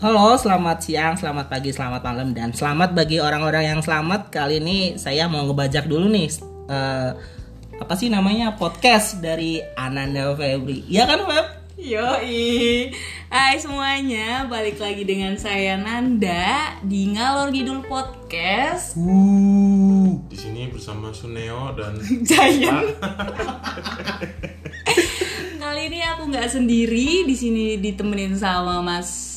Halo, selamat siang, selamat pagi, selamat malam, dan selamat bagi orang-orang yang selamat. Kali ini saya mau ngebajak dulu nih, eh, apa sih namanya podcast dari Ananda Febri. Iya kan Feb? Yoi Hai semuanya Balik lagi dengan saya Nanda Di Ngalor Ngidul Podcast Uh, di sini bersama Suneo dan Giant Kali ini aku nggak sendiri di sini ditemenin sama Mas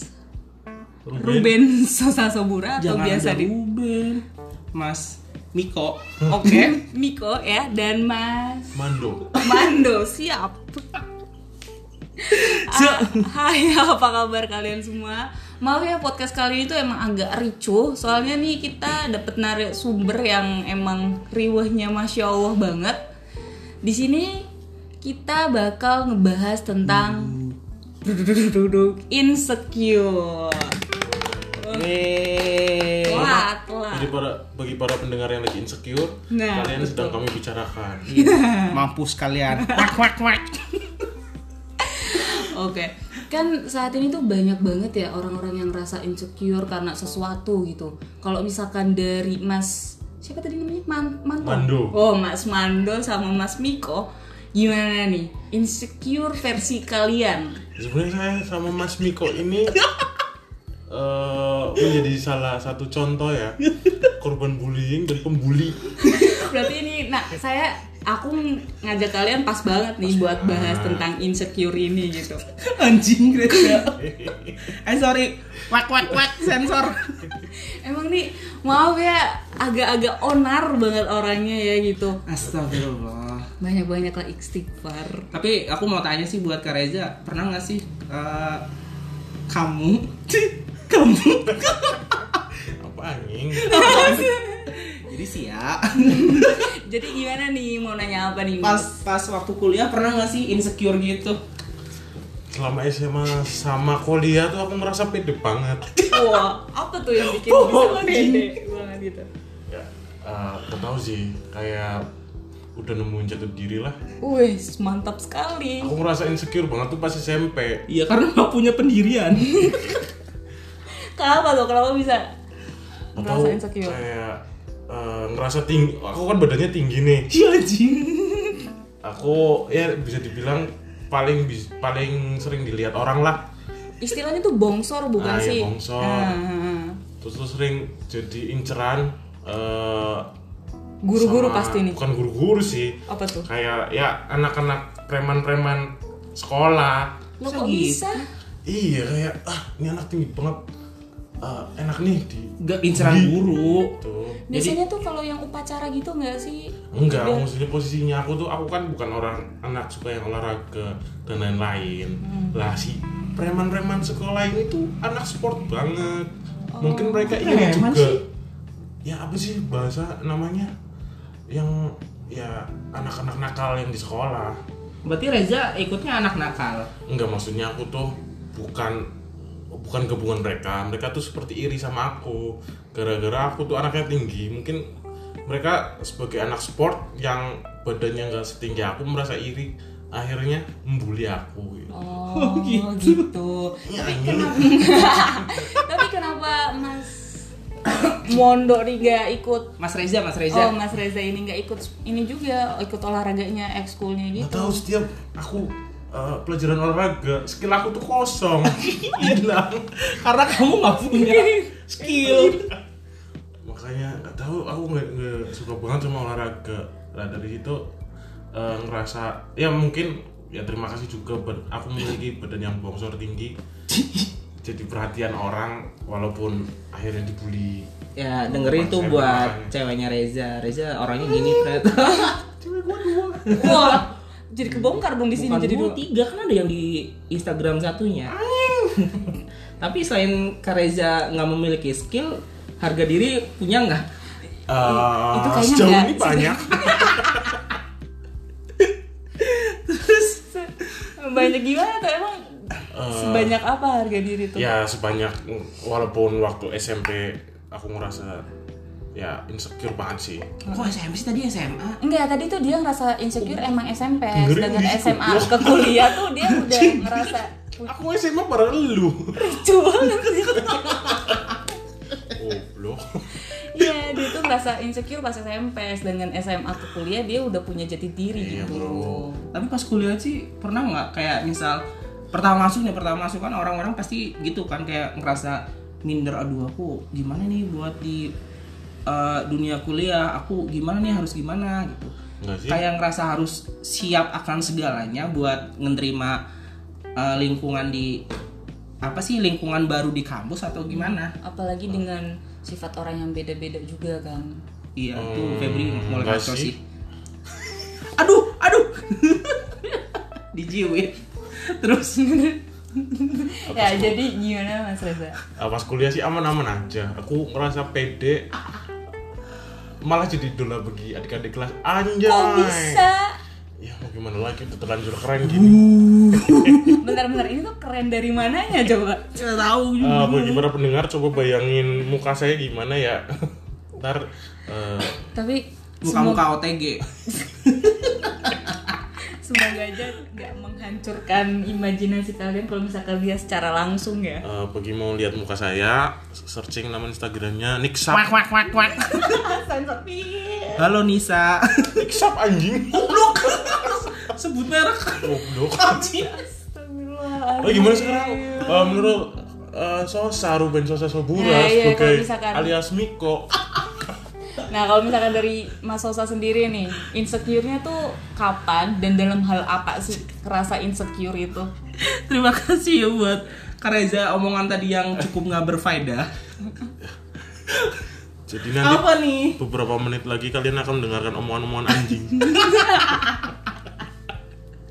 Ruben Sosa Sobura atau jangan biasa di Ruben, Mas Miko. Oke Miko ya dan Mas Mando. Mando siap. Ah, Hai, apa kabar kalian semua? Maaf ya podcast kali ini tuh emang agak ricuh Soalnya nih kita dapet narik sumber yang emang riwahnya masya Allah banget. Di sini kita bakal ngebahas tentang duduk insecure. Yeay. Telat, telat. Jadi para bagi para pendengar yang lagi insecure, Nah, kalian sedang kami bicarakan. Mampus kalian. Wak wak wak. Oke, kan saat ini tuh banyak banget ya orang-orang yang rasa insecure karena sesuatu gitu. Kalau misalkan dari Mas siapa tadi namanya Man, Manto? Mando. Oh, Mas Mando sama Mas Miko, gimana nih insecure versi kalian? Sebenarnya saya sama Mas Miko ini eh menjadi salah satu contoh ya korban bullying dan pembuli. Berarti ini, nah saya aku ngajak kalian pas banget nih buat bahas tentang insecure ini gitu. Anjing Greta. Eh sorry. Wak wak wak sensor. Emang nih maaf ya agak-agak onar banget orangnya ya gitu. Astagfirullah. Banyak-banyak lah istighfar. Tapi aku mau tanya sih buat Kak Reza, pernah nggak sih eh, kamu, kamu, Apa anjing? jadi sih ya, Jadi gimana nih mau nanya apa nih? pas pas waktu kuliah pernah nggak sih insecure gitu? Selama SMA sama kuliah tuh aku ngerasa pede banget. Wah, apa tuh yang bikin Oh, bisa pede banget gitu? Ya, eh gak tahu sih, kayak udah nemuin jatuh diri lah. Wih, mantap sekali. Aku ngerasa insecure banget tuh pas SMP. Iya karena nggak punya pendirian. Kenapa tuh? Kenapa bisa Atau merasa insecure? kayak eh, ngerasa tinggi. Aku kan badannya tinggi nih. Iya anjing. Aku ya bisa dibilang paling bis- paling sering dilihat orang lah. Istilahnya tuh bongsor bukan Ah, iya, sih? bongsor. Ah, Terus tuh sering jadi inceran eh, Guru-guru pasti nih. Bukan guru-guru sih. Apa tuh? Kayak ya anak-anak preman-preman sekolah. Lo kok gitu? bisa? Iya kayak ah ini anak tinggi banget. Eh, enak nih di Gak inceran Di- guru. tuh. Biasanya tuh kalau yang upacara gitu nggak sih? Enggak, Udah. maksudnya posisinya aku tuh aku kan bukan orang anak suka yang olahraga dan lain-lain. Hmm. Lah si preman-preman sekolah ini tuh anak sport banget. Mungkin mereka preman juga. sih? Ya apa sih bahasa namanya? Yang ya anak-anak nakal yang di sekolah. Berarti Reza ikutnya anak nakal. Enggak maksudnya aku tuh bukan bukan gabungan mereka. Mereka tuh seperti iri sama aku. Gara-gara aku tuh anaknya tinggi. Mungkin mereka sebagai anak sport yang badannya nggak setinggi aku merasa iri. Akhirnya membuli aku. Gitu. Oh, gitu. gitu. Ya, ini Tapi kenapa Mas Mondo nggak ikut? Mas Reza, Mas Oh, Reza. Mas Reza ini nggak ikut ini juga ikut olahraganya ekskulnya gitu. tahu setiap aku eh, pelajaran olahraga skill aku tuh kosong. Hilang. Karena kamu nggak punya skill. makanya nggak tahu aku nggak suka banget sama olahraga lah dari situ eh, ngerasa ya mungkin ya terima kasih juga bad- aku memiliki badan yang bongsor tinggi jadi perhatian orang walaupun akhirnya dibully Ya dengerin tuh Saya buat makanya. ceweknya Reza. Reza orangnya gini ternyata. Wah, jadi kebongkar dong di sini jadi dua, tiga kan ada yang di Instagram satunya. Tapi selain Kak Reza nggak memiliki skill, harga diri punya nggak? Eh, itu kayaknya sejauh ini banyak Banyak gimana tuh emang? Sebanyak apa harga diri tuh? ya sebanyak walaupun waktu SMP aku ngerasa ya insecure banget sih. Kok oh, SMP sih tadi SMA? Enggak, tadi tuh dia ngerasa insecure oh. emang SMP dengan sedangkan SMA ke kuliah tuh dia udah ngerasa Aku SMA pada lu. Ricu banget sih. Goblok. Iya, dia tuh ngerasa insecure pas SMP dengan SMA ke kuliah dia udah punya jati diri iya, gitu. Bro. Tapi pas kuliah sih pernah nggak kayak misal pertama masuk nih pertama masuk kan orang-orang pasti gitu kan kayak ngerasa minder aduh aku gimana nih buat di eh, dunia kuliah aku gimana nih harus gimana gitu. Kayak ngerasa harus siap akan segalanya buat menerima eh, lingkungan di apa sih lingkungan baru di kampus atau gimana? Apalagi dengan sifat orang yang beda-beda juga kan. Iya tuh Hmm, Febri mulai kacau sih. sih. Aduh aduh. Dijiwit. Terus. Ya jadi gimana mas Reza? Ah, pas kuliah sih aman-aman aja. Aku ngerasa pede malah jadi idola bagi adik-adik kelas. Anjay. kok bisa? Ya mau gimana lagi? Udah terlanjur keren gini. Bentar-bentar ini tuh keren dari mananya coba? Nggak tahu Ah, bagi para pendengar coba bayangin muka saya gimana ya? Ntar eh, tapi muka-muka OTG semoga aja nggak menghancurkan imajinasi kalian kalau misalkan lihat secara langsung ya. Eh, bagi mau lihat muka saya searching nama instagramnya Niksap wak wak wak wak halo Nisa. Niksap anjing. Sebut merek. Goblok. Astagfirullah Oh gimana sekarang? Eh, menurut eh, Sosa, Ruben Sosa Sobura Nah, iya, sebagai misalkan- alias Miko Nah kalau misalkan dari Mas Sosa sendiri nih, insecure-nya tuh kapan dan dalam hal apa sih kerasa insecure itu? terima kasih ya buat Kareza omongan tadi yang cukup nggak berfaedah. Jadi nanti apa nih? beberapa menit lagi kalian akan mendengarkan omongan-omongan anjing.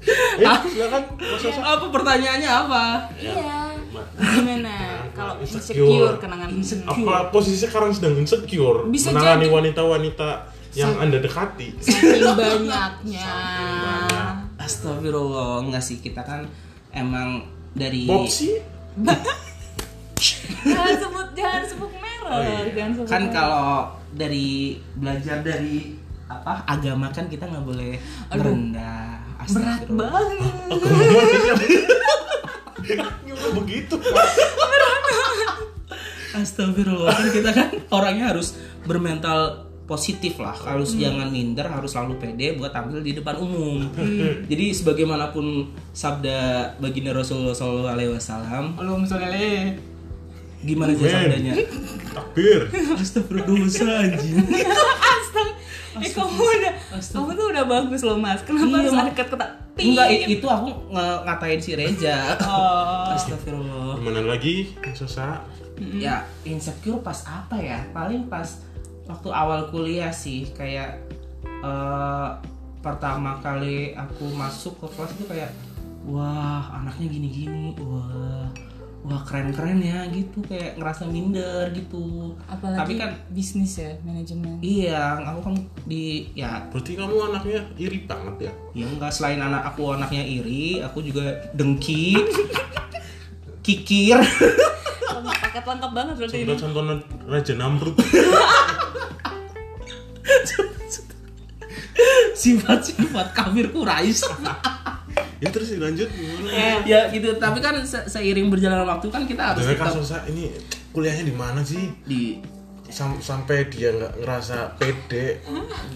Eh, silakan Mas Sosa. Apa pertanyaannya apa? Iya. Ma- Gimana kalau Insecure. insecure kenangan Apa posisi sekarang sedang insecure Bisa Menangani jadi. wanita-wanita yang anda dekati saking banyaknya. banyak. Astagfirullah nggak sih kita kan emang dari Bob sih Jangan sebut jangan sebut merek, Oh, iya. jangan sebut kan kalau dari belajar dari apa agama kan kita nggak boleh Aduh. merendah berat banget. Nggak begitu Astagfirullah kan kita kan orangnya harus bermental positif lah. Harus jangan minder harus selalu pede buat tampil di depan umum. Jadi sebagaimanapun sabda baginda Rasulullah Shallallahu Alaihi Wasallam kalau misalnya le gimana sih sabdanya? Takbir. Astagfirullah dosa anjing Astaga. Eh kamu udah kamu tuh udah bagus loh mas. Kenapa Iya, harus ada kata enggak itu aku ngatain si Reza. Oh. Astagfirullah. Gimana lagi Sosa ya insecure pas apa ya? Paling pas waktu awal kuliah sih kayak eh, pertama kali aku masuk ke kelas itu kayak wah anaknya gini-gini wah wah keren-keren ya gitu. Kayak ngerasa minder gitu. Apalagi tapi kan bisnis ya manajemen. iya aku kan di ya. Berarti kamu anaknya iri banget ya? Ya enggak selain anak aku anaknya iri aku juga dengki kikir Paket lengkap banget berarti ini. Contoh-contoh Raja Namrud sifat-sifat kafir Quraisy Ya terus lanjut gimana? ya gitu tapi kan se- seiring berjalannya waktu kan kita harus Dengan kan tetap Sosa ini kuliahnya di mana sih? di Sam- sampai dia nggak ngerasa pede.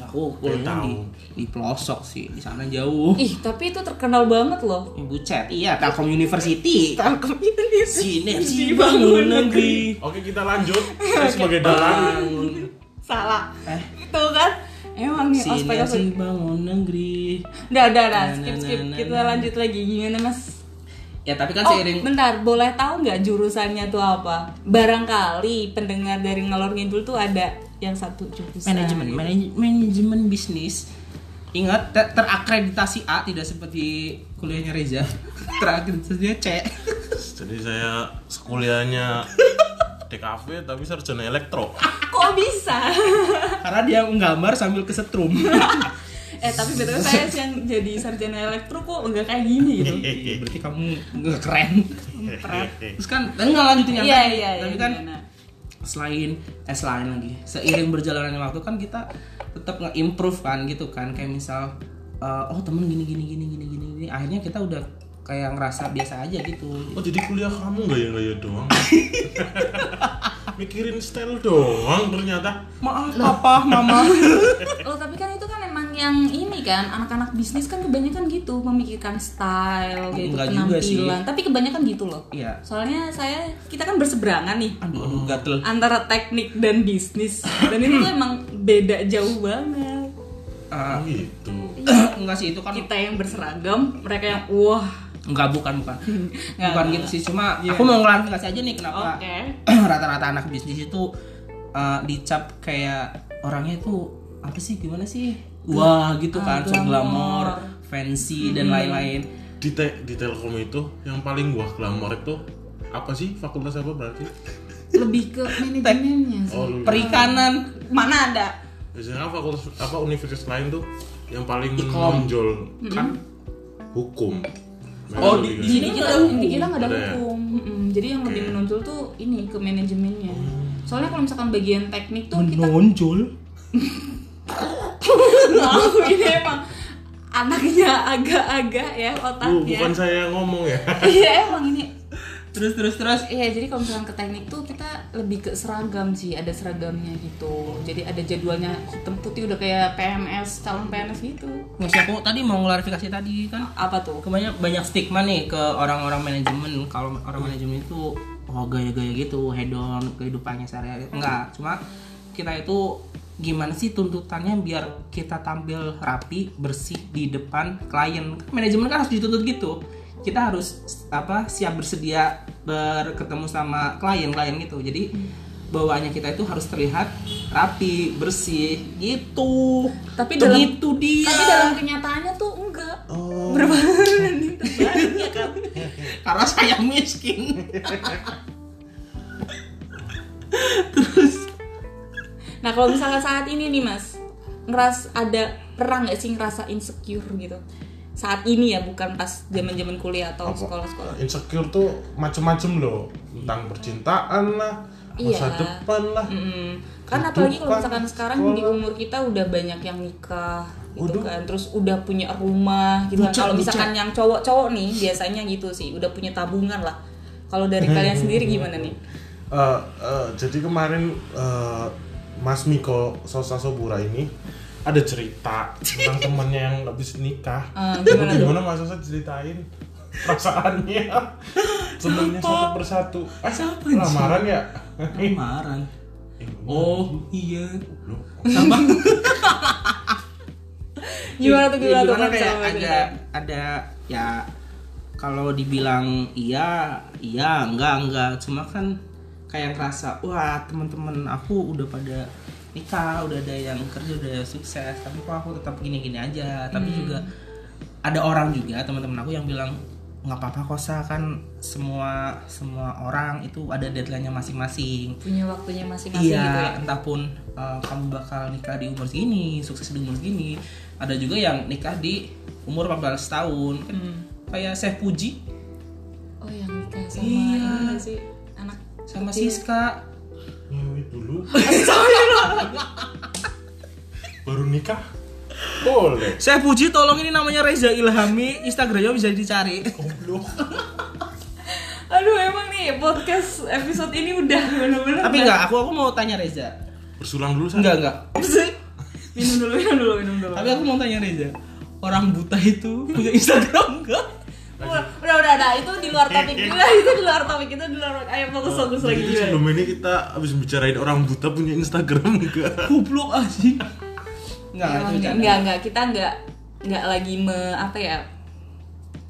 Aku kuliah tahu. di, di pelosok sih di sana jauh. Ih tapi itu terkenal banget loh. ibu chat iya Telkom University. Telkom ini sinergi bangun negeri. Oke kita lanjut. Saya sebagai dalang. Salah. eh. Itu kan? Emang nih ospek bangun negeri. Udah udah udah skip na, skip. na, kita na. lanjut lagi. Gimana mas? Ya tapi kan Oh seiring bentar boleh tahu nggak jurusannya tuh apa? Barangkali pendengar dari ngalor ngidul tuh ada yang satu jurusan. manajemen gitu. manaj- manajemen bisnis ingat ter- terakreditasi A tidak seperti kuliahnya Reza terakreditasinya C Jadi saya kuliahnya DKV tapi sarjana elektro Kok bisa? karena dia menggambar sambil kesetrum eh tapi betul saya sih yang jadi sarjana elektro kok nggak kayak gini gitu. Iya, berarti kamu nggak keren Keren. terus kan enggak lanjutin yang Iya tadi. iya. tapi iya, kan gimana? selain eh selain lagi seiring berjalannya waktu kan kita tetap nge-improve kan gitu kan kayak misal eh, oh temen gini gini gini gini gini gini akhirnya kita udah kayak ngerasa biasa aja gitu Oh jadi kuliah kamu gaya-gaya doang? Mikirin style doang ternyata. maaf papa mama Oh tapi kan itu yang ini kan anak-anak bisnis kan kebanyakan gitu memikirkan style gitu Enggak juga sih. penampilan. Tapi kebanyakan gitu loh. Iya. Soalnya saya kita kan berseberangan nih aduh aduh gatel antara teknik dan bisnis dan itu tuh emang beda jauh banget. Ah, Oh gitu. enggak sih itu kan Kita yang berseragam, mereka yang wah. enggak bukan bukan Nggak, bukan gitu sih cuma Iya. aku mau klarifikasi aja nih kenapa Oke. rata-rata anak bisnis itu uh, dicap kayak orangnya itu apa sih gimana sih wah gitu kan so glamour. glamor fancy dan lain-lain Di, te- di Telkom itu yang paling wah glamor itu apa sih? Fakultas apa berarti? Lebih ke manajemennya sih. Oh, perikanan Mana ada? biasanya fakultas apa universitas lain tuh yang paling Ikom. menonjol kan hukum. Oh, di- di Jadi sini kita, ada hukum. di kita nggak ada, Ada ya? hukum. Mm-mm. Jadi yang lebih menonjol tuh ini ke manajemennya. Soalnya kalau misalkan bagian teknik tuh kita aku ini emang anaknya agak-agak ya Bu, otaknya. bukan saya yang ngomong ya. Iya emang ini. terus terus terus Iya jadi kalau misalkan ke teknik tuh kita lebih ke seragam sih, ada seragamnya gitu. Jadi ada jadwalnya hitam putih udah kayak PMS calon PNS gitu. nggak sih aku tadi mau klarifikasi tadi kan Apa tuh? kebanyak banyak stigma nih ke orang-orang manajemen kalau orang manajemen itu oh gaya-gaya gitu hedon kehidupannya sehari-hari enggak cuma kita itu gimana sih tuntutannya biar kita tampil rapi bersih di depan klien Kan manajemen kan harus dituntut gitu kita harus apa siap bersedia berketemu sama klien-klien gitu jadi bawaannya kita itu harus terlihat rapi bersih gitu Tapi Tuh dalam- gitu dia Tapi dalam kenyataannya tuh enggak. Oh. Terbalik ya kan. karena saya miskin kalau misalnya saat ini nih mas, ngeras ada pernah nggak sih ngerasa insecure gitu? Saat ini ya bukan pas zaman zaman kuliah atau sekolah-sekolah. Insecure tuh macem-macem loh tentang percintaan lah, masa Iya. depan lah. Mm-mm. Kan Kehidupan, apalagi kalau misalkan sekarang di sekolah. umur kita udah banyak yang nikah gitu Waduh. kan, terus udah punya rumah gitu kan. Kalau misalkan yang cowok-cowok nih biasanya gitu sih, udah punya tabungan lah. Kalau dari kalian sendiri gimana nih? Eh, eh, jadi kemarin eh, Mas Miko Sosa Sobura ini ada cerita tentang temannya yang habis nikah. Eh, gimana tuh? Gimana Mas Sosa ceritain perasaannya temennya satu persatu. Eh, Siapa, lamaran ya? lamaran oh iya sama Gimana tuh gimana tuh? Gimana Mas? kayak ada cerita. ada ya kalau dibilang iya iya enggak enggak cuma kan kayak ngerasa wah teman-teman aku udah pada nikah udah ada yang kerja udah sukses tapi kok aku tetap gini-gini aja tapi Hmm. juga ada orang juga teman-teman aku yang bilang nggak apa-apa kok Sa, kan semua semua orang itu ada deadline-nya masing-masing punya waktunya masing-masing iya, gitu ya. entah pun uh, kamu bakal nikah di umur segini, sukses di umur segini. Ada juga yang nikah di umur 14 tahun. Kan Hmm. kayak Chef Puji Oh yang nikah sama Iya. ini sih sama kecil. Siska. ngewe dulu. Baru nikah? Boleh. Chef Puji tolong ini namanya Reza Ilhami, Instagramnya bisa dicari. Goblok. Aduh emang nih podcast episode ini udah bener-bener Tapi enggak, aku aku mau tanya Reza. Bersulang dulu San. Enggak, enggak. Minum dulu minum dulu minum dulu. Tapi aku mau tanya Reza. Orang buta itu punya Instagram enggak? Udah udah udah, itu di luar topik juga itu di luar topik itu di luar ayo fokus fokus lagi Jadi gimana? sebelum ini kita habis bicarain orang buta punya Instagram enggak? Goblok anjing. Enggak, enggak, enggak enggak kita enggak enggak lagi me apa ya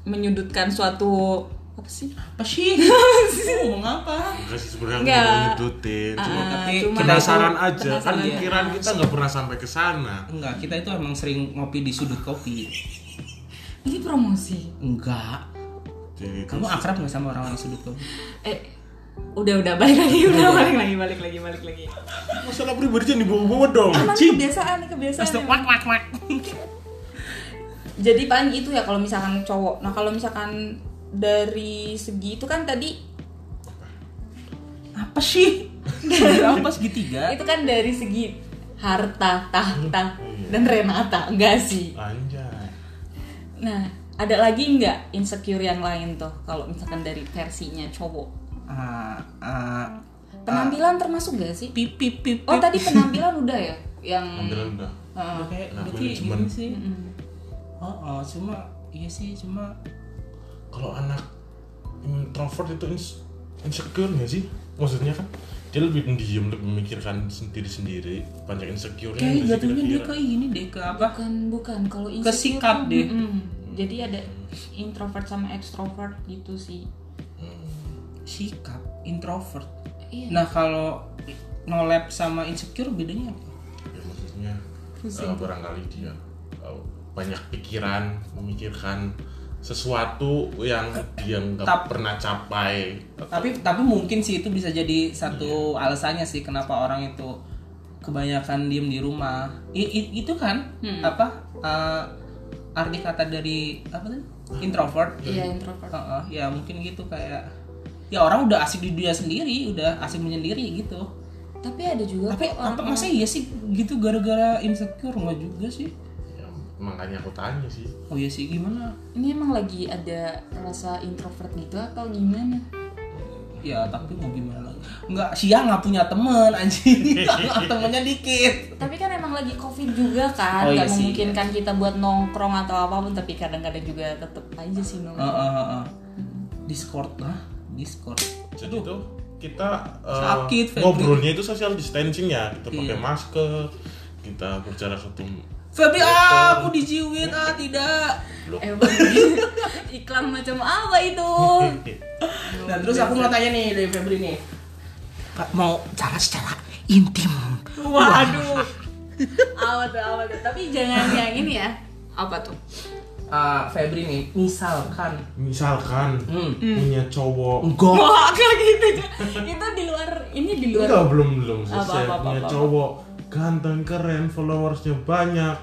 menyudutkan suatu apa sih? Apa sih? Ngomong apa? Enggak sih sebenarnya Enggak. mau nyudutin. Cuma Ah, tapi cuman penasaran aja kan pikiran kita nggak pernah sampai ke sana. Enggak, kita itu emang sering ngopi di sudut kopi. Ini promosi. Enggak. Jadi Kamu akrab nggak sama orang-orang sudut kopi? Eh udah udah balik lagi udah balik lagi balik lagi balik lagi. masalah pribadi jangan dibawa-bawa dong. Emang kebiasaan nih kebiasaan. Emang. wak wak wak. Jadi paling itu ya kalau misalkan cowok. Nah kalau misalkan dari segi itu kan tadi Apa sih? apa segitiga? itu kan dari segi harta, tahta, dan Renata enggak sih. Anjay. Nah ada lagi nggak insecure yang lain tuh kalau misalkan dari versinya cowok Ah, ah, penampilan termasuk gak sih pip pip pip oh pip. tadi penampilan udah ya yang Ambilan udah Heeh. Udah kayak Nah, berarti manajemen. ini sih Mm-mm. oh, oh cuma iya sih cuma kalau anak introvert itu ins- insecure nggak sih maksudnya kan dia lebih pendiam lebih memikirkan sendiri sendiri. Banyak insecure kayak jatuhnya dia ke ini deh ke apa? Bukan bukan. Kalau Ke insecure sikap deh. mm-mm. jadi ada introvert sama extrovert gitu sih. Sikap introvert. Iya. Nah kalau nolep sama insecure bedanya apa? Ya, maksudnya eh, barangkali dia eh, banyak pikiran memikirkan sesuatu yang dia nggak Tap- pernah capai. Atau- tapi tapi mungkin sih itu bisa jadi satu alasannya sih kenapa orang itu kebanyakan diem di rumah. I- i- itu kan apa uh, arti kata dari apa tuh introvert. Iya introvert. Heeh, ya mungkin gitu kayak ya orang udah asik di dunia sendiri udah asik menyendiri gitu. Tapi ada juga tapi apa orang masa iya sih gitu gara-gara insecure? Nggak juga sih makanya aku tanya sih. Oh iya sih gimana? Ini emang lagi ada rasa introvert gitu atau gimana? Ya tapi mau gimana nggak siang nggak punya temen anjing. Temennya dikit. Tapi kan emang lagi covid juga kan Oh, iya nggak sih. memungkinkan kita buat nongkrong atau apa pun tapi kadang-kadang juga tetep aja sih nongkrong Heeh, heeh. discord lah discord. Jadi tuh kita eh, Sakit, ngobrolnya itu social distancing ya. Kita pakai Iya. masker kita berjarak satu Febri ah, aku dijiwit ah tidak. Eh iklan macam apa itu? Nah terus aku mau tanya nih dari Febri nih. Mau cara secara intim. Waduh. Apa tuh apa tuh? Tapi jangan yang ini ya. Apa tuh? Ah, Febri nih misalkan. Misalkan hmm, punya cowok. Enggak. Wah, kayak gitu. itu di luar ini di luar Enggak, belum belum. Apa, selesai apa, apa, punya apa, apa. cowok ganteng keren followersnya banyak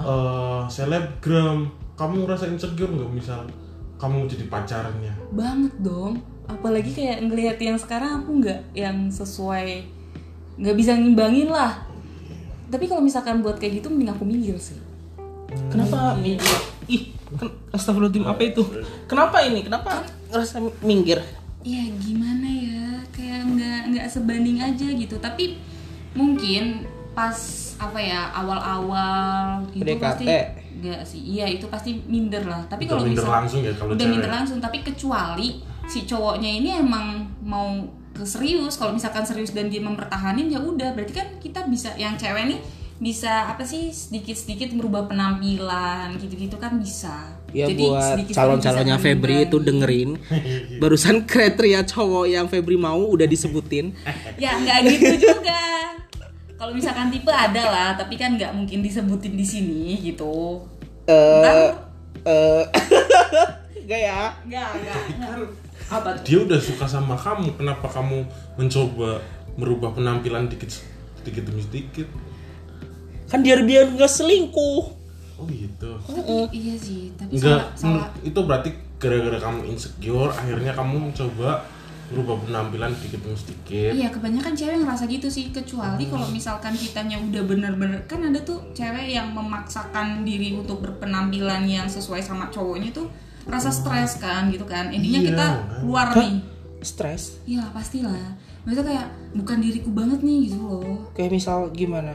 eh selebgram kamu ngerasa insecure nggak misal kamu jadi pacarnya banget dong. Apalagi kayak ngelihat yang sekarang aku nggak yang sesuai nggak bisa ngimbangin lah. Tapi kalau misalkan buat kayak gitu mending aku minggir sih. kenapa minggir ih ken- astagfirullahaladzim apa itu kenapa ini kenapa ngerasa minggir Ya gimana ya, kayak nggak nggak sebanding aja gitu. Tapi mungkin pas apa ya awal-awal gitu PDKT. pasti nggak sih. Iya itu pasti minder lah. Tapi Udah kalau minder misal langsung ya kalau udah cewek. minder langsung. Tapi kecuali si cowoknya ini emang mau ke serius. Kalau misalkan serius dan dia mempertahanin ya udah. Berarti kan kita bisa yang cewek nih bisa apa sih sedikit-sedikit merubah penampilan gitu-gitu kan bisa. Ya Jadi buat calon-calonnya Febri itu dengerin. Barusan kriteria cowok yang Febri mau udah disebutin. Ya nggak gitu juga. Kalau misalkan tipe ada lah tapi kan nggak mungkin disebutin di sini gitu. Eh Ntar- eh Enggak ya? Nggak apa tuh? Dia udah suka sama kamu kenapa kamu mencoba merubah penampilan dikit sedikit demi sedikit? Kan biar biar nggak selingkuh oh gitu. Tapi iya sih tapi Enggak, salah, salah. menurut- itu berarti gara-gara kamu insecure akhirnya kamu mencoba merubah penampilan dikit demi sedikit. Iya kebanyakan cewek ngerasa gitu sih kecuali kalau misalkan kitanya udah bener-bener kan ada tuh cewek yang memaksakan diri untuk berpenampilan yang sesuai sama cowoknya tuh rasa stres kan gitu kan. Intinya Iya, kita kan. keluar Hah? nih. Stres? Iya pastilah. Maksudnya kayak bukan diriku banget nih gitu loh. Kayak misal gimana?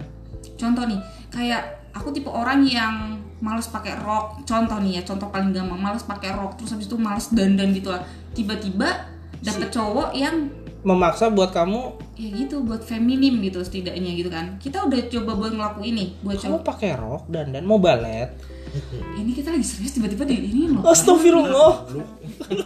Contoh nih kayak aku tipe orang yang males pakai rok. Contoh nih ya contoh paling gampang males pakai rok terus habis itu males dandan gitu lah. Tiba-tiba dapet cowok yang Memaksa buat kamu? Ya gitu buat feminim gitu setidaknya gitu kan. Kita udah coba buat ngelakuin ini buat Kamu cowok pakai rok dan dan mau balet? Ini kita lagi serius tiba-tiba di ini loh. Astagfirullah.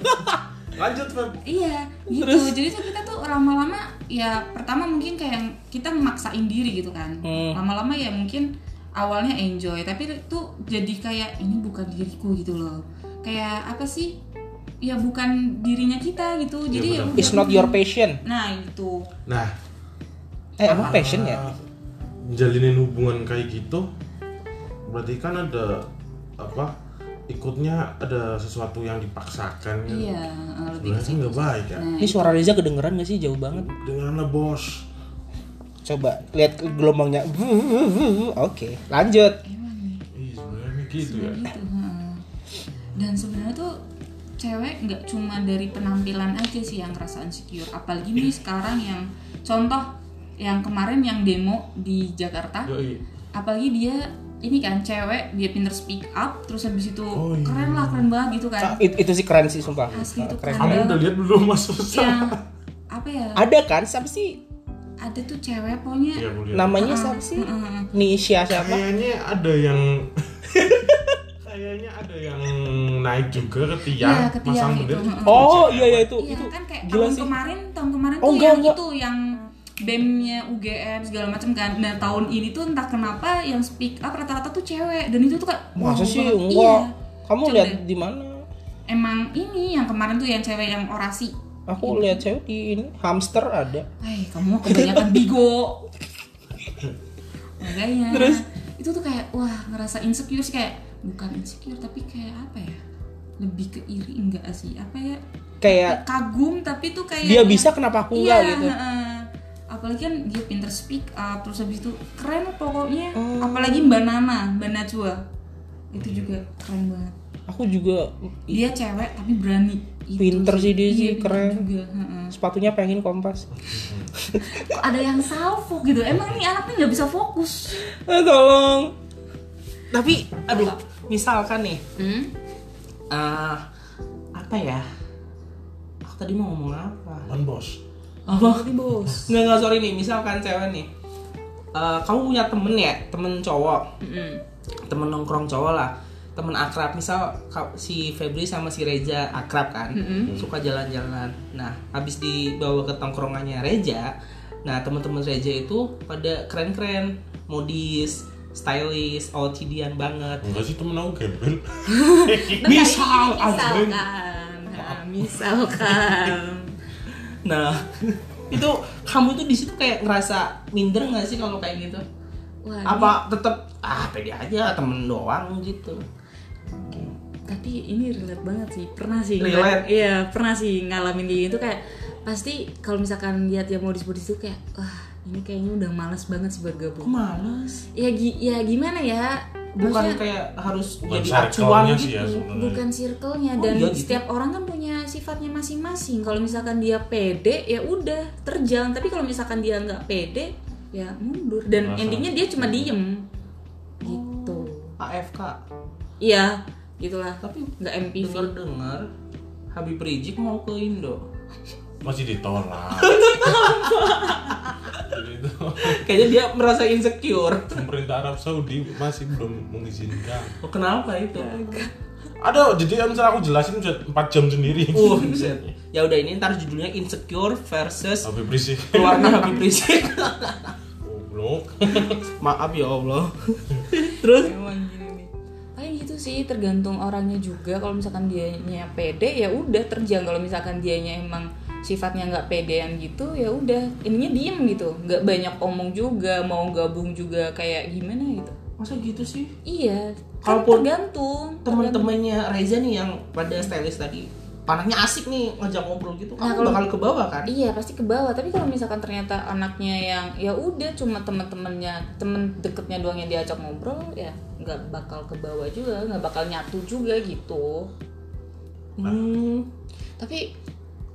Lanjut Feb. Iya gitu. Jadi tuh kita tuh lama-lama ya pertama mungkin kayak kita memaksain diri gitu kan. Hmm. lama-lama ya mungkin awalnya enjoy tapi itu jadi kayak ini bukan diriku gitu loh. Kayak apa sih? Ya bukan dirinya kita gitu. Jadi ya, benar. udah. It's not your passion. Nah itu. Nah. Eh emang passion ya? ah, menjalinin hubungan kayak gitu berarti kan ada apa ikutnya ada sesuatu yang dipaksakan kan iya eh, lebih nggak baik ya. Nah Ini suara Reza kedengeran gak sih? Jauh banget? dengarlah bos Coba lihat gelombangnya. Oke, lanjut. emang nih Ih, sebenarnya gitu ya. Gitu dan sebenarnya tuh cewek nggak cuma dari penampilan aja sih yang ngerasa insecure. Apalagi nih sekarang yang contoh yang kemarin yang demo di Jakarta. Yoi. apalagi dia ini kan cewek dia pinter speak up terus habis itu Oh, iya. keren lah keren banget gitu kan. It- itu sih keren sih sumpah. Asli itu keren Kamu udah lihat belum mas? Yang apa ya? Ada kan siapa sih ada tuh cewek pokoknya lihat. namanya siapa sih Heeh. Nisha siapa Kayaknya ada yang kayaknya ada yang naik juga ke tiang, Iya, ke tiang masang itu, bendera. heeh. oh iya iya itu Iya itu kan kayak gila tahun sih kemarin tahun kemarin Oh, tuh enggak, yang enggak. itu yang BEM-nya UGM segala macam kan. Nah tahun ini tuh entah kenapa yang speak up rata-rata tuh cewek dan itu tuh kayak masa sih enggak Iya. kamu Coba lihat di mana Emang ini yang kemarin tuh yang cewek yang orasi. Aku lihat cewek di ini hamster ada Hai, kamu kebanyakan bigo. Makanya. Terus? itu tuh kayak wah ngerasa insecure sih kayak bukan insecure tapi kayak apa ya? Lebih ke iri enggak sih? Apa ya? kayak Kagum tapi tuh kayak dia bisa kenapa aku iya, gitu heeh. apalagi kan dia pinter speak up terus habis itu keren pokoknya Oh. apalagi mbak Nana mbak Najwa itu juga keren banget aku juga dia cewek tapi berani Itu Pinter sih. dia sih, pinter keren. juga heeh. sepatunya pengen kompas. Kok ada yang salfok gitu? Emang nih anak nih nggak bisa fokus. Eh, tolong. Tapi aduh misalkan nih. Hmm? eh, apa ya? Aku tadi mau ngomong apa? Man bos. apa? Tapi bos. Nggak nggak sorry nih. Misalkan cewek nih. Eh, kamu punya temen ya? Temen cowok. Mm-mm. temen nongkrong cowok lah temen akrab misal si Febri sama si Reja akrab kan suka jalan-jalan. Nah habis dibawa ke tongkrongannya Reja nah teman-teman Reja itu pada keren-keren modis stylish OTD-an banget. Enggak sih temen aku gembel. misal misalkan nah, misalkan. Nah itu kamu tuh di situ kayak ngerasa minder nggak sih kalau kayak gitu? Wah, apa tetap ah pede aja temen doang gitu tapi ini relate banget sih pernah sih Relate? iya pernah sih ngalamin kayak gitu kayak pasti kalau misalkan lihat yang modis-modis itu kayak wah ini kayaknya udah males banget sih buat Kok gabung males? Ya gi- ya gimana ya? Bukan Maksudnya, kayak harus Bukan jadi circle-nya acuan sih gitu. ya sebenarnya. bukan circle-nya Oh, dan iya gitu? setiap orang kan punya sifatnya masing-masing. Kalau misalkan dia pede ya udah terjang tapi kalau misalkan dia nggak pede ya mundur. Dan Merasa- endingnya dia cuma diem. Gitu. AFK iya gitulah. Tapi nggak MPV dengar dengar Habib Rizik mau ke Indo. Masih ditolak. Kayaknya dia merasa insecure. Pemerintah Arab Saudi masih belum mengizinkan. oh, kenapa itu? Ada, jadi misal aku jelasin bisa 4 jam sendiri. uh ya udah ini ntar judulnya insecure versus Habis berisik. keluarga Habib Rizik. Goblok. maaf ya Allah. Terus? Emang sih tergantung orangnya juga. Kalau misalkan dianya pede ya udah terjang. Kalau misalkan dianya emang sifatnya nggak pedean gitu ya udah ininya diem gitu. Nggak banyak omong juga. Mau gabung juga kayak gimana gitu. masa gitu sih Iya. Kan Kalaupun tergantung. teman-temannya Reza nih yang pada stylist tadi panahnya asik nih ngajak ngobrol gitu Nah, kalau- bakal ke bawah kan Iya pasti ke bawah. Tapi kalau misalkan ternyata anaknya yang ya udah cuma teman-temannya temen deketnya doang yang diajak ngobrol ya nggak bakal ke bawah juga, nggak bakal nyatu juga gitu. hmm. Tapi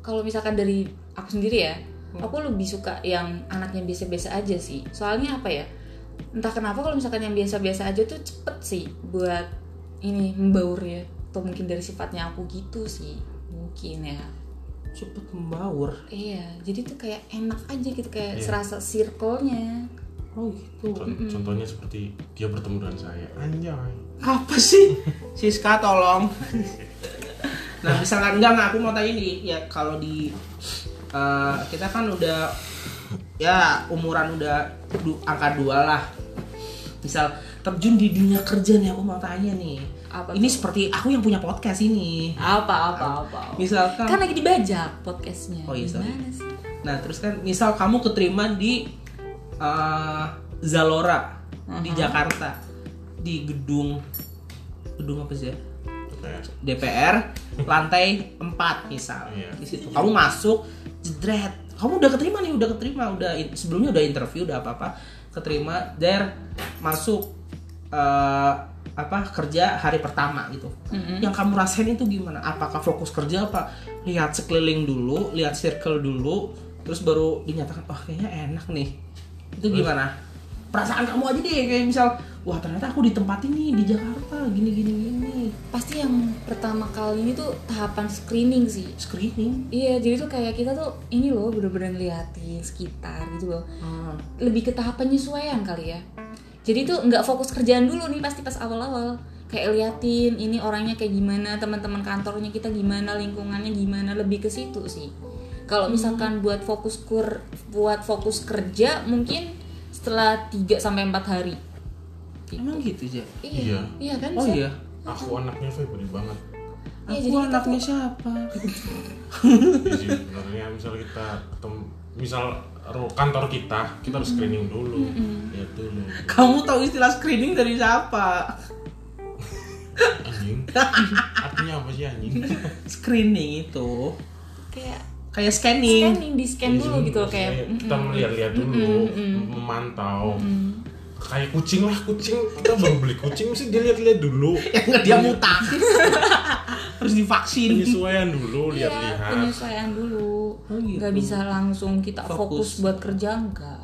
kalau misalkan dari aku sendiri ya, aku lebih suka yang anaknya biasa-biasa aja sih. Soalnya apa ya? Entah kenapa kalau misalkan yang biasa-biasa aja tuh cepet sih buat ini membaur ya. Atau mungkin dari sifatnya aku gitu sih. Mungkin ya. cepet membaur Iya, jadi tuh kayak enak aja gitu kayak Iya. serasa circle-nya. oh gitu Con- Contohnya seperti dia bertemu dengan saya. Anjay. apa sih Siska tolong nah misalkan enggak enggak aku mau tanya nih ya kalau di eh, kita kan udah ya umuran udah du- angka dua lah misal terjun di dunia kerja nih aku mau tanya nih Apa ini tuh? seperti aku yang punya podcast ini Apa apa apa. misalkan Kan lagi dibajak podcastnya. Oh iya, sorry. Gimana sih? Nah terus kan misal kamu keterima di eh, Zalora di Jakarta di gedung gedung apa sih ya? DPR lantai 4 misal Iya. di situ kamu masuk jedret kamu udah keterima nih udah keterima udah in- sebelumnya udah interview udah apa apa keterima der masuk eh, apa kerja hari pertama gitu. Yang kamu rasain itu gimana? Apakah fokus kerja apa lihat sekeliling dulu, lihat circle dulu, terus baru dinyatakan oh kayaknya enak nih. Itu gimana? Perasaan kamu aja deh kayak misal wah ternyata aku di tempat ini di Jakarta gini gini gini. Pasti yang pertama kali ini tuh tahapan screening sih. Screening. Iya, jadi tuh kayak kita tuh ini loh bener-bener liatin sekitar gitu loh. Hmm. Lebih ke tahap penyesuaian kali ya. Jadi tuh nggak fokus kerjaan dulu nih pasti pas awal-awal. Kayak liatin ini orangnya kayak gimana, teman-teman kantornya kita gimana, lingkungannya gimana, lebih ke situ sih. Kalau misalkan buat fokus kur buat fokus kerja mungkin setelah 3 sampai 4 hari. Emang gitu aja. Iya. Iya. Iya kan? Oh iya. Aku anaknya Febri banget. Iya, Aku jadi kita anaknya siapa? Jadi sebenarnya misal kita ketemu misal kantor kita, kita harus screening dulu. Lihat dulu. Kamu tahu istilah screening dari siapa? Anjing. Artinya apa sih anjing? Screening itu kayak kayak scanning. scanning di scan dulu gitu kayak kita melihat-lihat dulu, memantau. Kayak kucing lah, kucing kita baru beli kucing mesti dilihat-lihat dulu. Yang nggak dia muta. Harus divaksin. Penyesuaian dulu, Iya, lihat-lihat. penyesuaian dulu. Oh, gitu. Nggak bisa langsung kita fokus. Fokus. buat kerja enggak.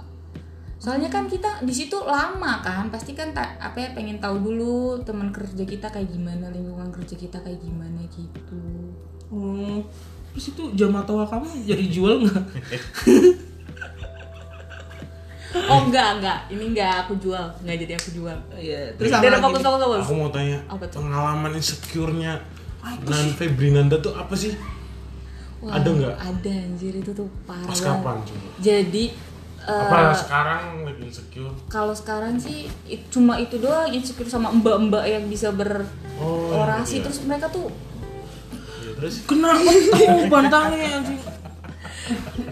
Soalnya kan kita di situ lama kan, pasti kan ta- apa ya pengen tahu dulu teman kerja kita kayak gimana, lingkungan kerja kita kayak gimana gitu. Oh, terus itu jam atau kamu jadi jual nggak? Oh enggak enggak, ini enggak aku jual, enggak jadi aku jual. Iya. Terus fokus fokus fokus. Aku mau tanya, Apa tuh? pengalaman insecure-nya Nan Febrinanda tuh apa sih? Wah, Ada nggak? Ada anjir itu tuh parah. Pas kapan coba? Jadi eh, Apa sekarang lagi insecure? kalau sekarang sih i- cuma itu doang insecure sama mbak-mbak yang bisa berorasi iya. terus mereka tuh Ya, terus Kenapa kamu bantangnya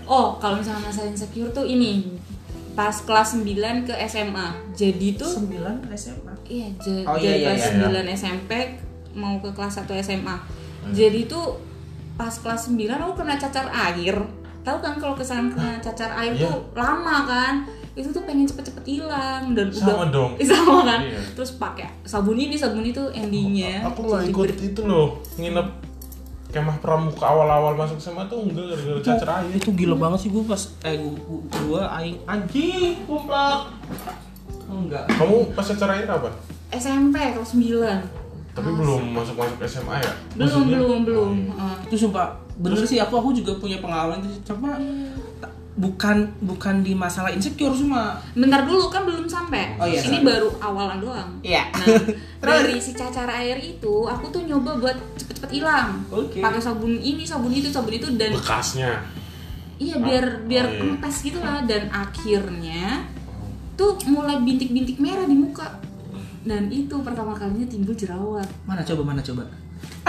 oh kalau misalnya masalah insecure tuh ini pas kelas 9 ke SMA jadi tuh Sembilan SMA. iya ja- Oh, iya, jadi iya, kelas iya, 9 SMP mau ke kelas 1 SMA jadi tuh pas kelas 9 aku kena cacar air. Tahu kan kalau kesan kena cacar air Iya. tuh lama kan? Itu tuh pengen cepet-cepet hilang dan Sama udah dong. sama kan? Iya. terus pakai sabun ini sabun itu endingnya. Aku lah jadi ikut ber- itu loh nginep kemah pramuka awal-awal masuk SMA tuh enggak gara-gara cacar air Itu gila banget sih gue pas eh gua, gua, gua aing anjing kumplak. Enggak. kamu pas cacar air apa SMP kelas 9 tapi belum masuk masuk SMA ya belum Maksudnya- belum belum Heeh. Itu sumpah bener sih aku aku juga punya pengalaman itu. Cuma bukan bukan di masalah insecure cuma bentar dulu kan belum sampai Oh, iya, ini sorry. baru awalan doang Iya. nah dari si cacar air itu aku tuh nyoba buat cepet-cepet hilang Oke. pakai sabun ini sabun itu sabun itu dan bekasnya iya biar biar oh, iya. kempes gitu lah dan akhirnya tuh mulai bintik-bintik merah di muka dan itu pertama kalinya timbul jerawat mana coba mana coba.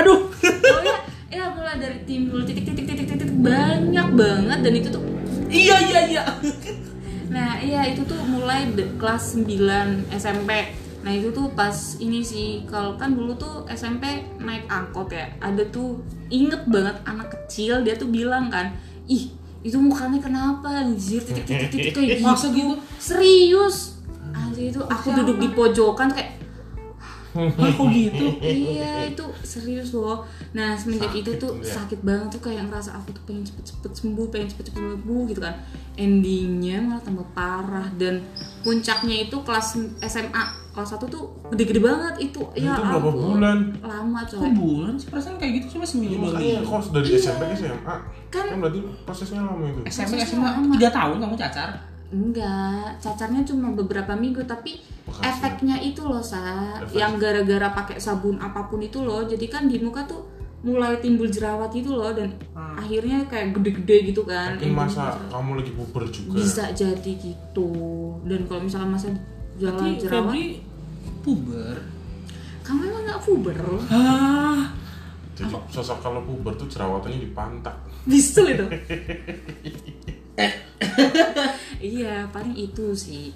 Aduh. oh ya ya mulai dari timbul titik-titik titik-titik banyak banget dan itu tuh iya iya iya. Nah iya itu tuh mulai kelas 9 SMP Nah itu tuh pas ini sih Kalau kan dulu tuh SMP naik angkot ya. Ada tuh inget banget anak kecil Dia tuh bilang kan Ih itu mukanya kenapa anjir? Titik-titik kayak gitu Masa gitu? Serius. Anjir itu aku duduk di pojokan kayak Kok gitu? iya itu serius loh nah semenjak itu tuh ya. sakit banget tuh kayak ngerasa aku tuh pengen cepet-cepet sembuh pengen cepet-cepet sembuh gitu kan endingnya malah tambah parah dan puncaknya itu kelas SMA kelas 1 tuh gede-gede banget itu ya itu berapa ampun. bulan lama Kok coy bulan sih perasaan kayak gitu cuma seminggu makanya minggu. kok dari SMP ke SMA Kan- kan berarti prosesnya lama itu SMP SMA tiga tahun kamu cacar. Enggak cacarnya cuma beberapa minggu tapi Bekasnya. efeknya itu loh sa Efek. yang gara-gara pakai sabun apa pun itu loh jadi kan di muka tuh mulai timbul jerawat gitu loh dan Hmm. akhirnya kayak gede-gede gitu kan mungkin masa jerawat. kamu lagi puber juga bisa jadi gitu dan kalau misalnya masa jalan Berarti jerawat Febri puber. kamu emang nggak puber Ah, jadi sosok kalau puber tuh jerawatannya di pantat bisul itu iya paling itu sih.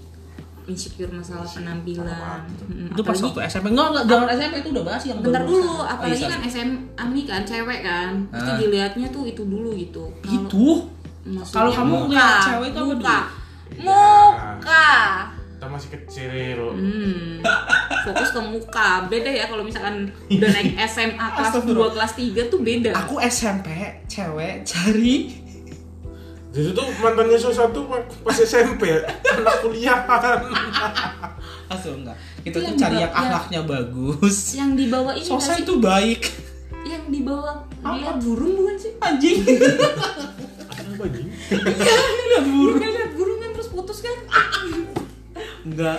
Insecure masalah penampilan. itu pas waktu SMP enggak enggak jangan SMP itu udah bahas yang bentar dulu sekarang. apalagi Oh, iya, kan SMA ini kan cewek kan. Pasti Ah. dilihatnya tuh itu dulu gitu. Gitu? Maksudnya Kalau kamu muka, ngeliat cewek itu apa muka. dulu? muka. Tapi kita masih kecil Hmm. Fokus ke muka. Beda ya kalau misalkan udah naik SMA kelas 2, kelas 3 tuh beda. Aku SMP cewek cari jadi tuh mantannya satu pas SMP anak kuliahan Asal enggak. Itu Kita tuh cari yang akhlaknya bagus. Yang dibawa ini Sosa itu baik. Yang dibawa lihat burung bukan sih? Anjing. apa nih Lihat burung. Lihat burung kan terus putus kan? Enggak.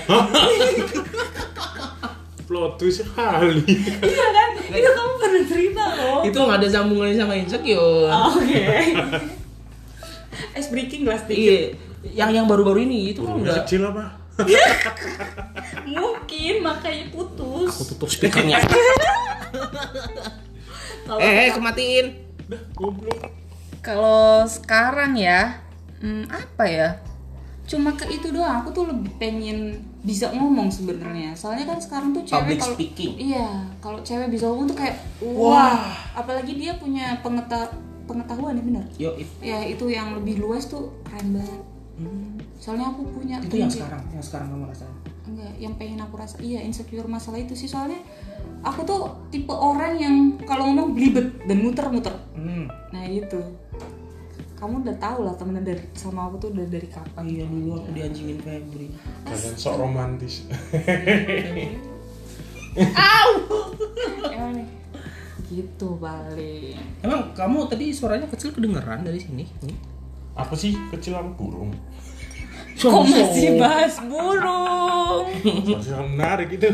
plot twist kali Iya kan? Itu kamu pernah cerita loh. itu nggak ada sambungannya sama insecure. Oke. Ice breaking lah sedikit. Iya. Yang yang baru-baru ini itu kan udah kecil apa Mungkin makanya putus. aku tutup speakernya. Eh, eh, kematiin. Kalau sekarang ya, hmm, apa ya? Cuma ke itu doang. Aku tuh lebih pengen bisa ngomong sebenarnya. Soalnya kan sekarang tuh cewek Public kalau speaking. iya, kalau cewek bisa ngomong tuh kayak Wah. wah. Apalagi dia punya pengeta pengetahuan ya benar. Yo, it- Ya itu yang lebih luas tuh keren banget. Soalnya aku punya itu yang sekarang, yang sekarang kamu rasain. enggak yang pengen aku rasa iya insecure masalah itu sih soalnya aku tuh tipe orang yang kalau ngomong belibet dan muter-muter Hmm. nah itu kamu udah tahu lah temenan dari sama aku tuh udah dari kapan Iya dulu aku dianjingin Febri. kalian sok romantis emang nih gitu paling Emang kamu tadi suaranya kecil kedengeran dari sini? Apa sih kecil apa burung? Kok masih bahas burung? Masih menarik itu.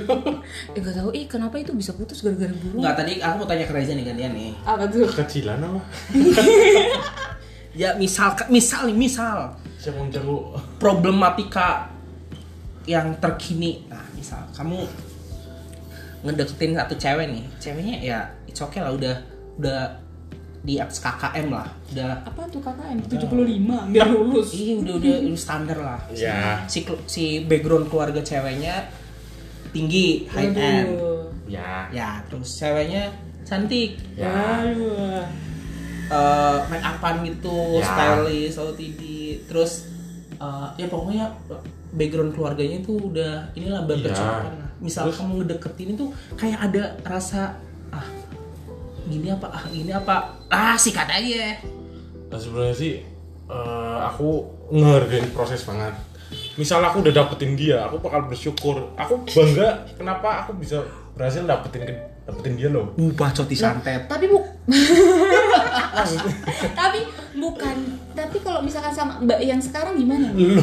Eh gak tahu ih kenapa itu bisa putus gara-gara burung? Enggak, tadi aku mau tanya ke Reza nih gantian nih. apa tuh? Kecilan apa? Ya misal misal nih, misal. Siapa yang jago? Problematika yang terkini. Nah, misal kamu ngedeketin satu cewek nih. Ceweknya ya it's okay lah udah udah di atas KKM lah. Udah apa tuh KKN 75 biar lulus iya udah udah udah standar lah. Ya. Si si background keluarga ceweknya tinggi, high end. Aduh. ya Ya, terus ceweknya cantik. ya Aduh. eh make upan gitu, Ya. stylish, OTD, terus eh, ya pokoknya background keluarganya tuh udah inilah berkecukupan Ya. lah. Misal Terus? kamu ngedeketin itu kayak ada rasa gini apa ah gini apa ah sikat aja. Nah sebenarnya sih eh, aku ngehargain proses banget. Misal aku udah dapetin dia, aku bakal bersyukur. Aku bangga kenapa aku bisa berhasil dapetin dapetin dia loh. Uh, bacot disantet. tapi bu tapi bukan tapi kalau misalkan sama mbak yang sekarang gimana? Lu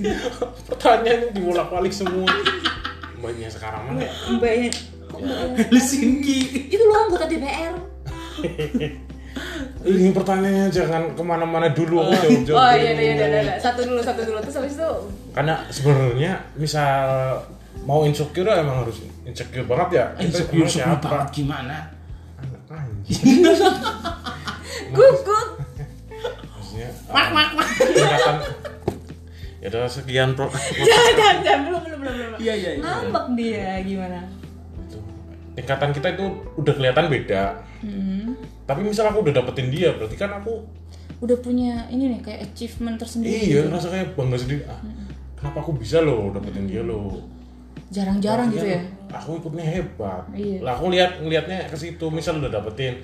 pertanyaan dibolak-balik semua. Mbaknya sekarang mana? ya? Yang Helsinki. itu loh anggota DPR Ini pertanyaannya jangan ke mana-mana dulu aku jauh-jauh. oh dulu. iya iya iya iya, iya satu dulu satu dulu terus habis itu Karena sebenarnya misal mau insecure emang harus insecure banget ya. Kita Insecure sebel banget gimana? Anak anjing. gugut Maksudnya mak mak mak. Tingkatan ya udah sekian pro. jangan jangan belum belum belum belum Iya iya iya. ngambek dia gimana. Tingkatan kita itu udah kelihatan beda. Tapi misal aku udah dapetin dia, berarti kan aku udah punya ini nih kayak achievement tersendiri iya gitu. rasa kayak bangga sendiri. Ah, kenapa aku bisa loh dapetin dia loh? jarang-jarang gitu ya Aku ikutnya hebat. Iya. Lah aku lihat ngelihatnya ke situ, misal udah dapetin.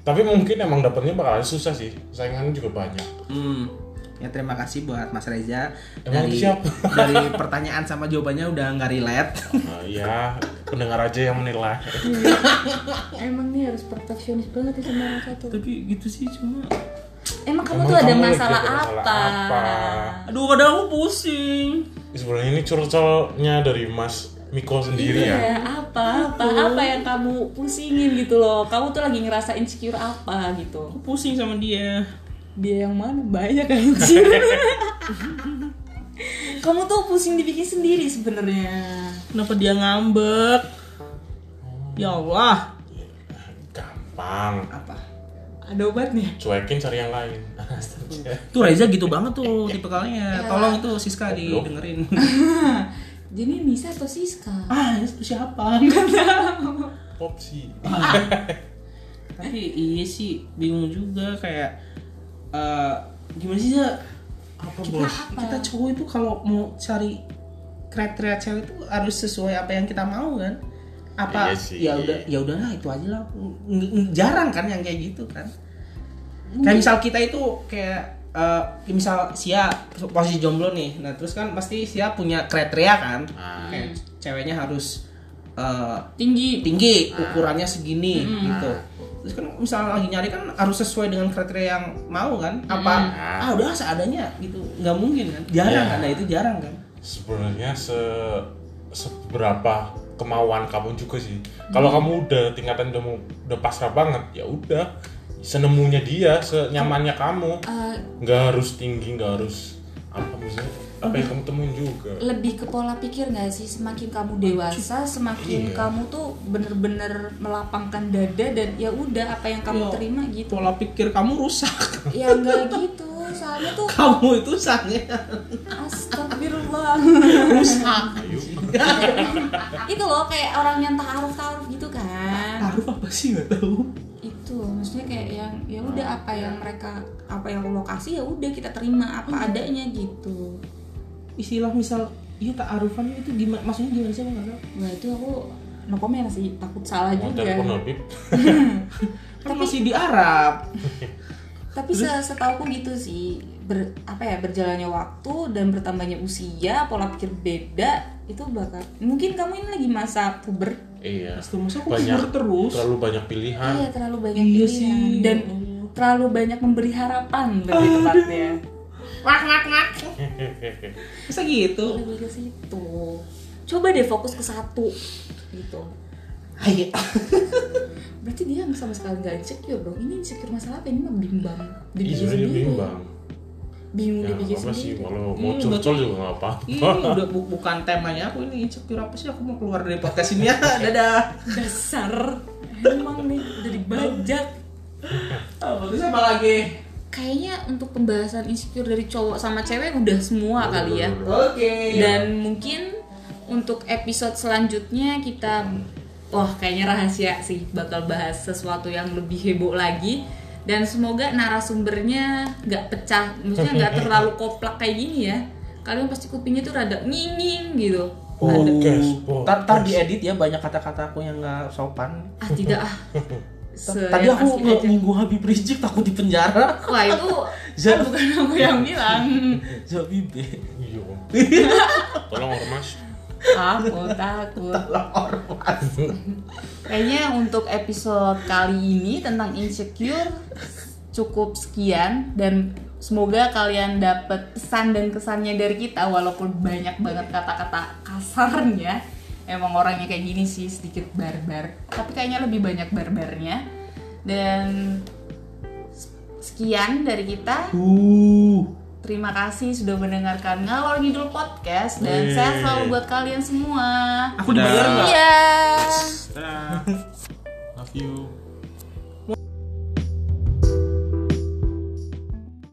Tapi mungkin emang dapetnya bakalan susah sih. Saingannya juga banyak. Hmm. Ya terima kasih buat Mas Reza Emang dari siapa? dari pertanyaan sama jawabannya udah nggak relate. Nah, ya, pendengar aja yang menilai. emang nih harus perfeksionis banget ya sama orang satu Tapi gitu sih cuma emang kamu Emang tuh ada kamu lagi masalah ada masalah apa? apa? Aduh kadang aku pusing. Sebenarnya ini curcolnya dari Mas Miko sendiri ya. Iya, apa apa apa yang kamu pusingin gitu loh kamu tuh lagi ngerasa insecure apa gitu Aku pusing sama dia. Dia yang mana banyak anjir kamu tuh pusing dibikin sendiri sebenarnya Kenapa dia ngambek? Ya Allah. Gampang. Apa? ada obatnya Cuekin cari yang lain. Tuh Reza gitu banget tuh tipikalnya. Tolong itu Siska didengerin. jadi Nisa atau Siska ah, itu siapa? Popsi. Tapi iya sih bingung juga kayak eh gimana sih ya? Apa Kita, bos? kita cowok itu kalau mau cari kriteria cewek itu harus sesuai apa yang kita mau kan? Apa Iya sih. ya udah ya udahlah itu aja lah. Ng- ng- jarang kan yang kayak gitu kan? Kayak misal kita itu kayak eh, misal Sia posisi jomblo nih. Nah terus kan pasti Sia punya kriteria kan? Ah. kayak ceweknya harus eh, tinggi. tinggi ukurannya segini gitu terus kan misalnya lagi nyari kan harus sesuai dengan kriteria yang mau kan? Apa ah udah seadanya gitu. Nggak mungkin kan? Jarang Iya. kan? Nah itu jarang kan? Sebenarnya se seberapa kemauan kamu juga sih. Kalau kamu udah tingkatan udah udah pasrah banget ya udah. Senemunya dia senyamannya kamu. Eh, nggak harus tinggi nggak harus apa maksudnya apa yang kamu temuin juga? Lebih ke pola pikir nggak sih? Semakin kamu dewasa semakin Iya. kamu tuh bener-bener melapangkan dada dan ya udah apa yang kamu Iya. terima gitu. Pola pikir kamu rusak. Ya enggak gitu. Soalnya tuh kamu itu sange astagfirullah. Rusak. Itu loh kayak orang yang taaruf taaruf gitu kan. Taruh apa sih? Nggak tahu. Itu maksudnya kayak yang ya udah apa yang mereka apa yang Allah kasih ya udah kita terima apa adanya gitu istilah misal iya taarufan itu gimana maksudnya gimana sih Aku nggak tahu. Nah itu aku no comment sih takut salah mau juga. kan masih di Arab. Tapi se setahuku gitu sih ber, apa ya berjalannya waktu dan bertambahnya usia pola pikir beda itu bakal mungkin kamu ini lagi masa puber. Iya. Astaga, masa aku banyak puber terus? terlalu banyak pilihan. Iya terlalu banyak Iya pilihan. sih. dan terlalu banyak memberi harapan lebih tepatnya mak mak mak masa gitu? Lebih ke situ. Coba deh fokus ke satu gitu. Ayo. berarti dia sama sekali nggak insecure dong. Ini insecure masalah apa? Ini mah bimbang. Iya sebenarnya sendiri. bimbang. Bingung ya apa sih? kalau mau curcol juga nggak apa ini udah bu- bukan temanya aku ini. Insecure apa sih? Aku mau keluar dari podcast ini. Ya dadah. Dasar. Emang nih udah dibajak. Apa terus apa lagi kayaknya untuk pembahasan insecure dari cowok sama cewek udah semua kali ya. oke. Dan mungkin untuk episode selanjutnya kita wah kayaknya rahasia sih bakal bahas sesuatu yang lebih heboh lagi. Dan semoga narasumbernya nggak pecah maksudnya nggak terlalu koplak kayak gini ya. Kalian pasti kupingnya tuh rada nginging gitu. Podcast Tar, tar diedit ya banyak kata-kata aku yang nggak sopan. ah tidak ah Tadi aku minggu Habib Rizik takut di penjara. wah itu kan bukan aku yang bilang Habib iya tolong ormas aku takut ormas. Kayaknya untuk episode kali ini tentang insecure cukup sekian dan semoga kalian dapat pesan dan kesannya dari kita walaupun banyak banget kata-kata kasarnya. Emang orangnya kayak gini sih sedikit barbar, tapi kayaknya lebih banyak barbarnya. Dan sekian dari kita. Uh. Terima kasih sudah mendengarkan Ngalor Ngidul Podcast dan Yeay. sehat selalu buat kalian semua. Aku dibayar nggak? Iya. Dadah. love you